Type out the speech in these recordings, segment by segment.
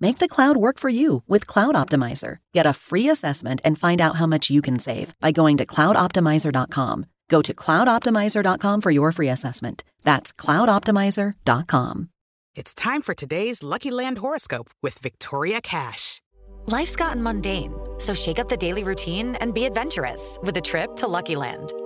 Make the cloud work for you with Cloud Optimizer. Get a free assessment and find out how much you can save by going to cloudoptimizer.com. Go to cloudoptimizer.com for your free assessment. That's cloudoptimizer.com. It's time for today's Lucky Land horoscope with Victoria Cash. Life's gotten mundane, so shake up the daily routine and be adventurous with a trip to Lucky Land.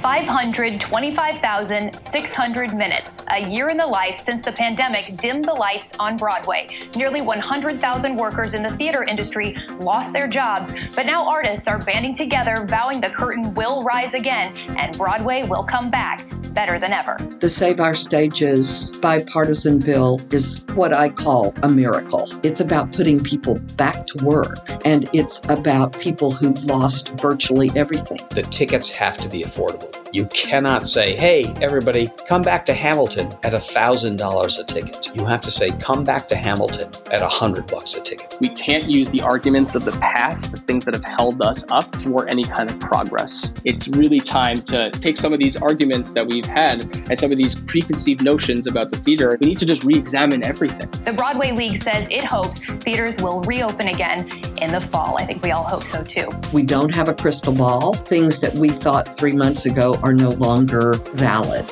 525,600 minutes, a year in the life since the pandemic dimmed the lights on Broadway. Nearly 100,000 workers in the theater industry lost their jobs, but now artists are banding together, vowing the curtain will rise again and Broadway will come back better than ever. The Save Our Stages bipartisan bill is what I call a miracle. It's about putting people back to work, and it's about people who've lost virtually everything. The tickets have to be affordable. You cannot say, hey, everybody, come back to Hamilton at $1,000 a ticket. You have to say, come back to Hamilton at 100 bucks a ticket. We can't use the arguments of the past, the things that have held us up for any kind of progress. It's really time to take some of these arguments that we've had and some of these preconceived notions about the theater. We need to just re examine everything. The Broadway League says it hopes theaters will reopen again in the fall. I think we all hope so too. We don't have a crystal ball. Things that we thought three months ago are no longer valid.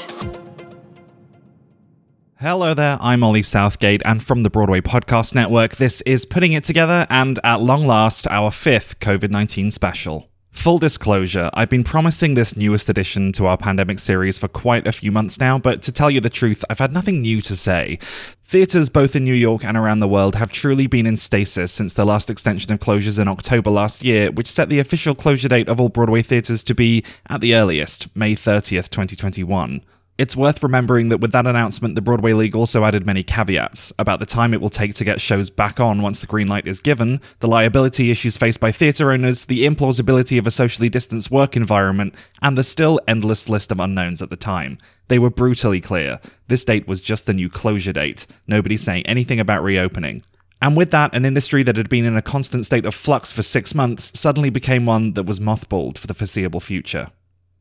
Hello there, I'm Ollie Southgate, and from the Broadway Podcast Network, this is Putting It Together, and at long last, our fifth COVID 19 special. Full disclosure, I've been promising this newest addition to our pandemic series for quite a few months now, but to tell you the truth, I've had nothing new to say. Theatres both in New York and around the world have truly been in stasis since the last extension of closures in October last year, which set the official closure date of all Broadway theatres to be, at the earliest, May 30th, 2021. It's worth remembering that with that announcement, the Broadway League also added many caveats about the time it will take to get shows back on once the green light is given, the liability issues faced by theatre owners, the implausibility of a socially distanced work environment, and the still endless list of unknowns at the time. They were brutally clear. This date was just the new closure date. Nobody's saying anything about reopening. And with that, an industry that had been in a constant state of flux for six months suddenly became one that was mothballed for the foreseeable future.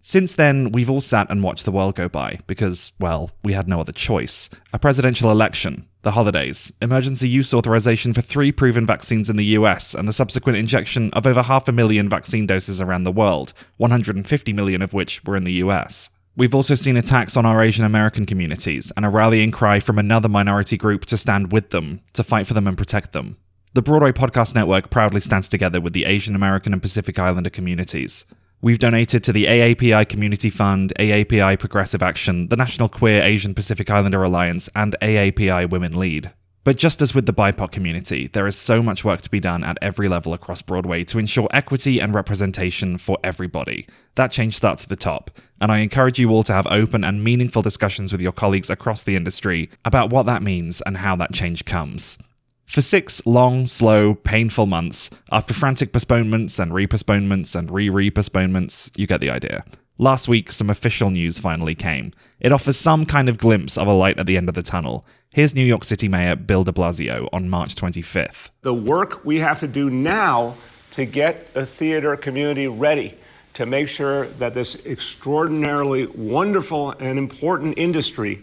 Since then, we've all sat and watched the world go by because, well, we had no other choice. A presidential election, the holidays, emergency use authorization for three proven vaccines in the US, and the subsequent injection of over half a million vaccine doses around the world, 150 million of which were in the US. We've also seen attacks on our Asian American communities and a rallying cry from another minority group to stand with them, to fight for them and protect them. The Broadway Podcast Network proudly stands together with the Asian American and Pacific Islander communities. We've donated to the AAPI Community Fund, AAPI Progressive Action, the National Queer Asian Pacific Islander Alliance, and AAPI Women Lead. But just as with the BIPOC community, there is so much work to be done at every level across Broadway to ensure equity and representation for everybody. That change starts at the top, and I encourage you all to have open and meaningful discussions with your colleagues across the industry about what that means and how that change comes. For six long, slow, painful months, after frantic postponements and repostponements and re re postponements, you get the idea. Last week, some official news finally came. It offers some kind of glimpse of a light at the end of the tunnel. Here's New York City Mayor Bill de Blasio on March 25th. The work we have to do now to get the theater community ready to make sure that this extraordinarily wonderful and important industry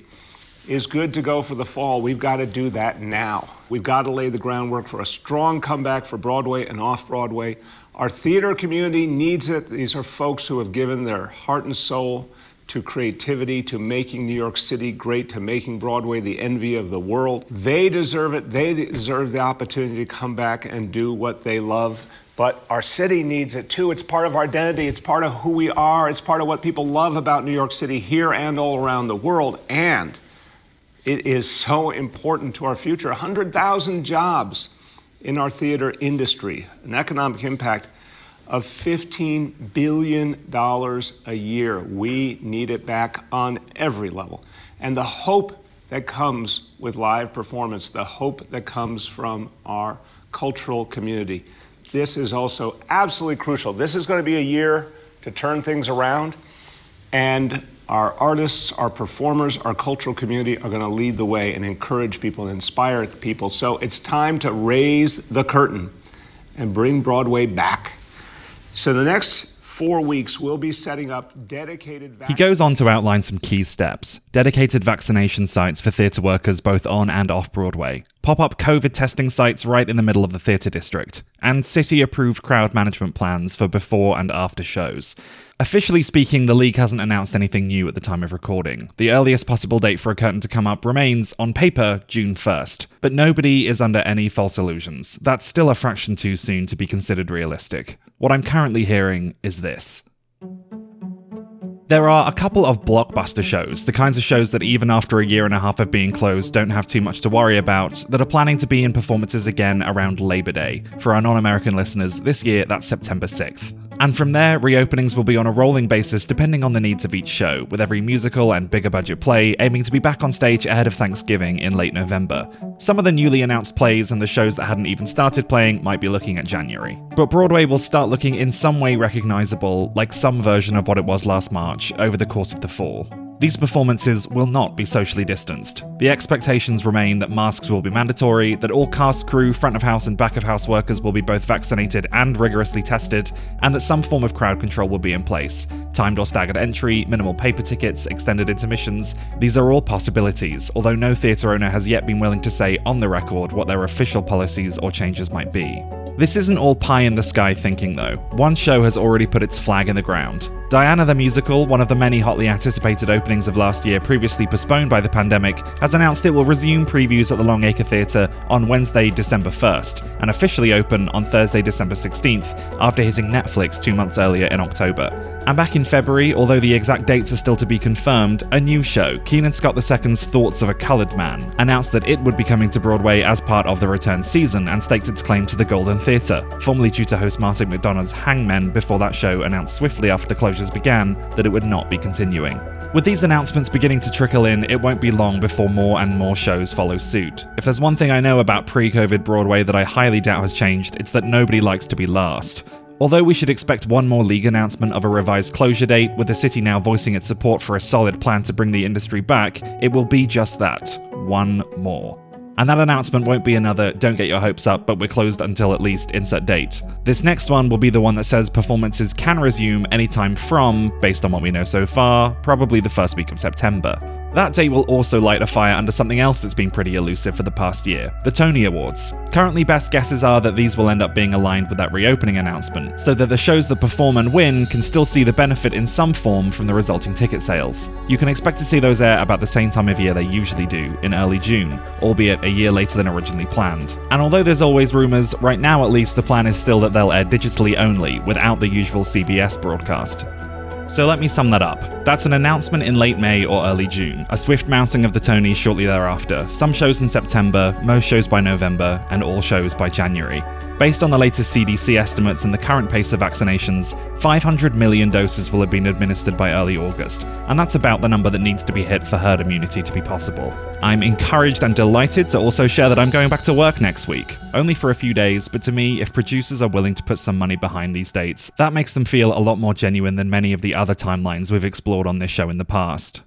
is good to go for the fall. We've got to do that now. We've got to lay the groundwork for a strong comeback for Broadway and off Broadway. Our theater community needs it. These are folks who have given their heart and soul to creativity, to making New York City great, to making Broadway the envy of the world. They deserve it. They deserve the opportunity to come back and do what they love. But our city needs it too. It's part of our identity. It's part of who we are. It's part of what people love about New York City here and all around the world. And it is so important to our future. 100,000 jobs in our theater industry, an economic impact of $15 billion a year. We need it back on every level. And the hope that comes with live performance, the hope that comes from our cultural community. This is also absolutely crucial. This is going to be a year to turn things around. And our artists, our performers, our cultural community are going to lead the way and encourage people and inspire people. So it's time to raise the curtain and bring Broadway back. So the next four weeks, we'll be setting up dedicated. Vac- he goes on to outline some key steps dedicated vaccination sites for theatre workers both on and off Broadway, pop up COVID testing sites right in the middle of the theatre district, and city approved crowd management plans for before and after shows. Officially speaking, the league hasn't announced anything new at the time of recording. The earliest possible date for a curtain to come up remains, on paper, June 1st. But nobody is under any false illusions. That's still a fraction too soon to be considered realistic. What I'm currently hearing is this. There are a couple of blockbuster shows, the kinds of shows that even after a year and a half of being closed don't have too much to worry about, that are planning to be in performances again around Labor Day. For our non American listeners, this year that's September 6th. And from there, reopenings will be on a rolling basis depending on the needs of each show, with every musical and bigger budget play aiming to be back on stage ahead of Thanksgiving in late November. Some of the newly announced plays and the shows that hadn't even started playing might be looking at January. But Broadway will start looking in some way recognizable, like some version of what it was last March, over the course of the fall. These performances will not be socially distanced. The expectations remain that masks will be mandatory, that all cast, crew, front of house, and back of house workers will be both vaccinated and rigorously tested, and that some form of crowd control will be in place. Timed or staggered entry, minimal paper tickets, extended intermissions, these are all possibilities, although no theatre owner has yet been willing to say on the record what their official policies or changes might be. This isn't all pie in the sky thinking, though. One show has already put its flag in the ground. Diana the Musical, one of the many hotly anticipated openings of last year previously postponed by the pandemic, has announced it will resume previews at the Longacre Theatre on Wednesday, December 1st, and officially open on Thursday, December 16th, after hitting Netflix two months earlier in October. And back in February, although the exact dates are still to be confirmed, a new show, Keenan Scott II's Thoughts of a Coloured Man, announced that it would be coming to Broadway as part of the return season and staked its claim to the Golden Theatre, formerly due to host Martin McDonagh's Hangmen before that show announced swiftly after the closure began that it would not be continuing. With these announcements beginning to trickle in, it won't be long before more and more shows follow suit. If there's one thing I know about pre COVID Broadway that I highly doubt has changed, it's that nobody likes to be last. Although we should expect one more league announcement of a revised closure date, with the city now voicing its support for a solid plan to bring the industry back, it will be just that one more. And that announcement won't be another don't get your hopes up, but we're closed until at least insert date. This next one will be the one that says performances can resume anytime from, based on what we know so far, probably the first week of September. That date will also light a fire under something else that's been pretty elusive for the past year the Tony Awards. Currently, best guesses are that these will end up being aligned with that reopening announcement, so that the shows that perform and win can still see the benefit in some form from the resulting ticket sales. You can expect to see those air about the same time of year they usually do, in early June, albeit a year later than originally planned. And although there's always rumours, right now at least the plan is still that they'll air digitally only, without the usual CBS broadcast. So let me sum that up. That's an announcement in late May or early June, a swift mounting of the Tonys shortly thereafter, some shows in September, most shows by November, and all shows by January. Based on the latest CDC estimates and the current pace of vaccinations, 500 million doses will have been administered by early August, and that's about the number that needs to be hit for herd immunity to be possible. I'm encouraged and delighted to also share that I'm going back to work next week. Only for a few days, but to me, if producers are willing to put some money behind these dates, that makes them feel a lot more genuine than many of the other timelines we've explored on this show in the past.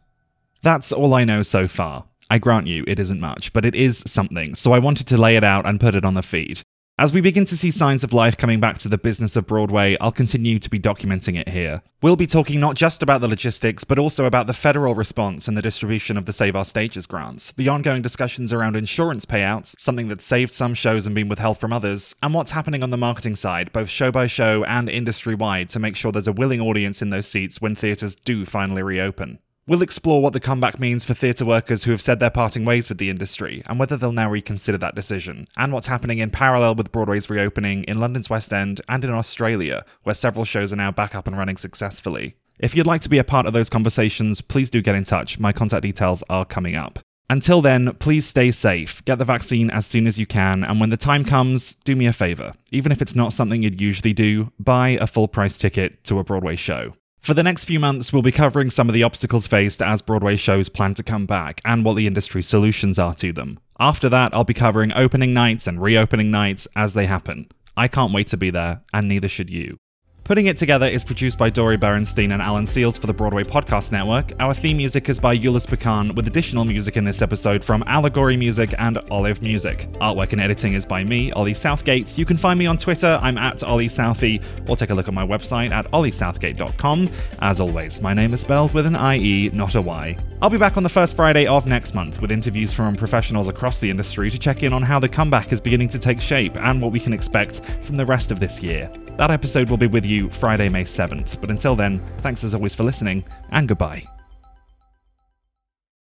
That's all I know so far. I grant you, it isn't much, but it is something, so I wanted to lay it out and put it on the feed. As we begin to see signs of life coming back to the business of Broadway, I'll continue to be documenting it here. We'll be talking not just about the logistics, but also about the federal response and the distribution of the Save Our Stages grants, the ongoing discussions around insurance payouts, something that's saved some shows and been withheld from others, and what's happening on the marketing side, both show by show and industry wide, to make sure there's a willing audience in those seats when theatres do finally reopen. We'll explore what the comeback means for theatre workers who have said they're parting ways with the industry, and whether they'll now reconsider that decision, and what's happening in parallel with Broadway's reopening in London's West End and in Australia, where several shows are now back up and running successfully. If you'd like to be a part of those conversations, please do get in touch. My contact details are coming up. Until then, please stay safe, get the vaccine as soon as you can, and when the time comes, do me a favour. Even if it's not something you'd usually do, buy a full price ticket to a Broadway show. For the next few months, we'll be covering some of the obstacles faced as Broadway shows plan to come back and what the industry's solutions are to them. After that, I'll be covering opening nights and reopening nights as they happen. I can't wait to be there, and neither should you. Putting It Together is produced by Dori Berinstein and Alan Seales for the Broadway Podcast Network. Our theme music is by Euless Pecan, with additional music in this episode from Allegory Music and Olive Music. Artwork and editing is by me, Ollie Southgate. You can find me on Twitter, I'm at Ollie Southie, or take a look at my website at olliesouthgate.com. As always, my name is spelled with an IE, not a Y. I'll be back on the first Friday of next month with interviews from professionals across the industry to check in on how the comeback is beginning to take shape and what we can expect from the rest of this year. That episode will be with you Friday, May 7th. But until then, thanks as always for listening, and goodbye.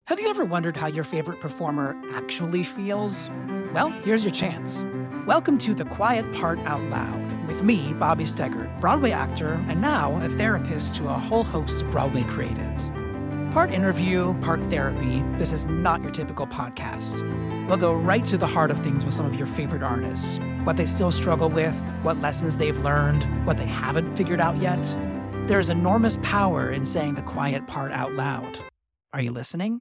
Have you ever wondered how your favorite performer actually feels? Well, here's your chance. Welcome to The Quiet Part Out Loud with me, Bobby Steggert, Broadway actor, and now a therapist to a whole host of Broadway creatives. Part interview, part therapy, this is not your typical podcast. We'll go right to the heart of things with some of your favorite artists what they still struggle with, what lessons they've learned, what they haven't figured out yet. There's enormous power in saying the quiet part out loud. Are you listening?